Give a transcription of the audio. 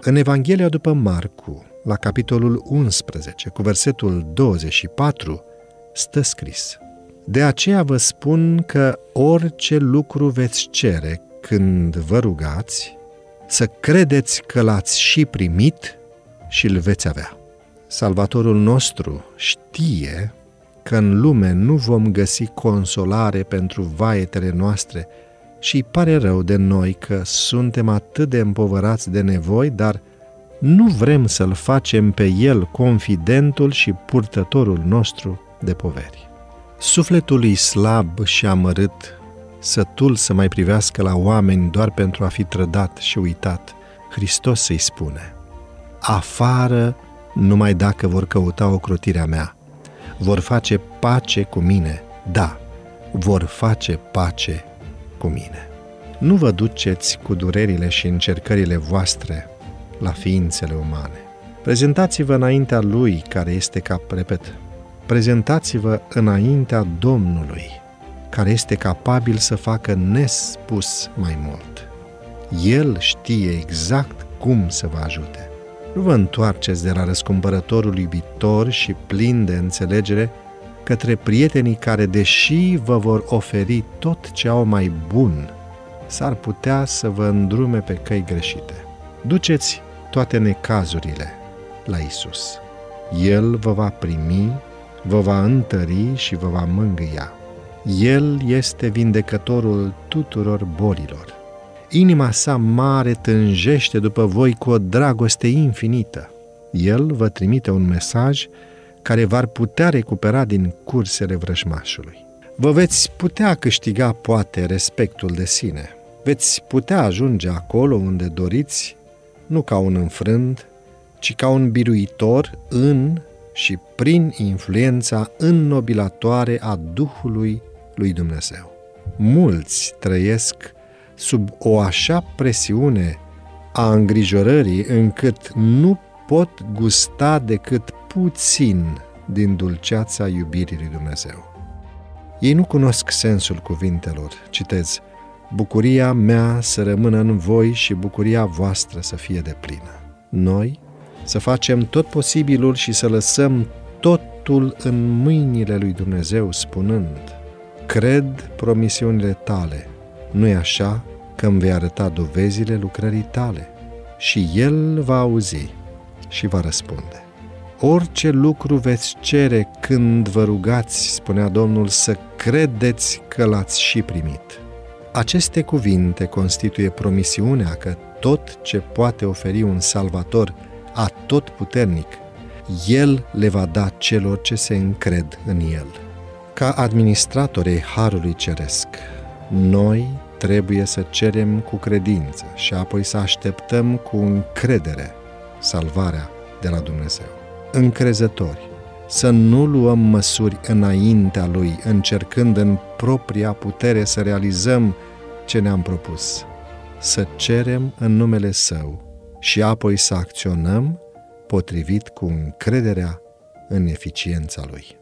În Evanghelia după Marcu, la capitolul 11, cu versetul 24, stă scris De aceea vă spun că orice lucru veți cere când vă rugați, să credeți că l-ați și primit și îl veți avea. Salvatorul nostru știe că în lume nu vom găsi consolare pentru vaetele noastre și îi pare rău de noi că suntem atât de împovărați de nevoi, dar nu vrem să-L facem pe El confidentul și purtătorul nostru de poveri. Sufletul îi slab și amărât, sătul să mai privească la oameni doar pentru a fi trădat și uitat, Hristos să-i spune, afară numai dacă vor căuta ocrotirea mea, vor face pace cu mine, da, vor face pace cu mine. Nu vă duceți cu durerile și încercările voastre la ființele umane. Prezentați-vă înaintea Lui, care este cap, repet, prezentați-vă înaintea Domnului, care este capabil să facă nespus mai mult. El știe exact cum să vă ajute. Nu vă întoarceți de la răscumpărătorul iubitor și plin de înțelegere către prietenii care, deși vă vor oferi tot ce au mai bun, s-ar putea să vă îndrume pe căi greșite. Duceți toate necazurile la Isus. El vă va primi, vă va întări și vă va mângâia. El este vindecătorul tuturor bolilor. Inima sa mare tânjește după voi cu o dragoste infinită. El vă trimite un mesaj care v-ar putea recupera din cursele vrăjmașului. Vă veți putea câștiga poate respectul de sine. Veți putea ajunge acolo unde doriți nu ca un înfrânt, ci ca un biruitor în și prin influența înnobilatoare a Duhului lui Dumnezeu. Mulți trăiesc sub o așa presiune a îngrijorării încât nu pot gusta decât puțin din dulceața iubirii lui Dumnezeu. Ei nu cunosc sensul cuvintelor, citez, bucuria mea să rămână în voi și bucuria voastră să fie de plină. Noi să facem tot posibilul și să lăsăm totul în mâinile lui Dumnezeu, spunând, cred promisiunile tale, nu-i așa că îmi vei arăta dovezile lucrării tale? Și El va auzi și va răspunde. Orice lucru veți cere când vă rugați, spunea Domnul, să credeți că l-ați și primit. Aceste cuvinte constituie promisiunea că tot ce poate oferi un salvator tot puternic, El le va da celor ce se încred în El. Ca administratorii Harului Ceresc, noi trebuie să cerem cu credință și apoi să așteptăm cu încredere salvarea de la Dumnezeu. Încrezători, să nu luăm măsuri înaintea Lui, încercând în propria putere să realizăm ce ne-am propus, să cerem în numele Său și apoi să acționăm potrivit cu încrederea în eficiența Lui.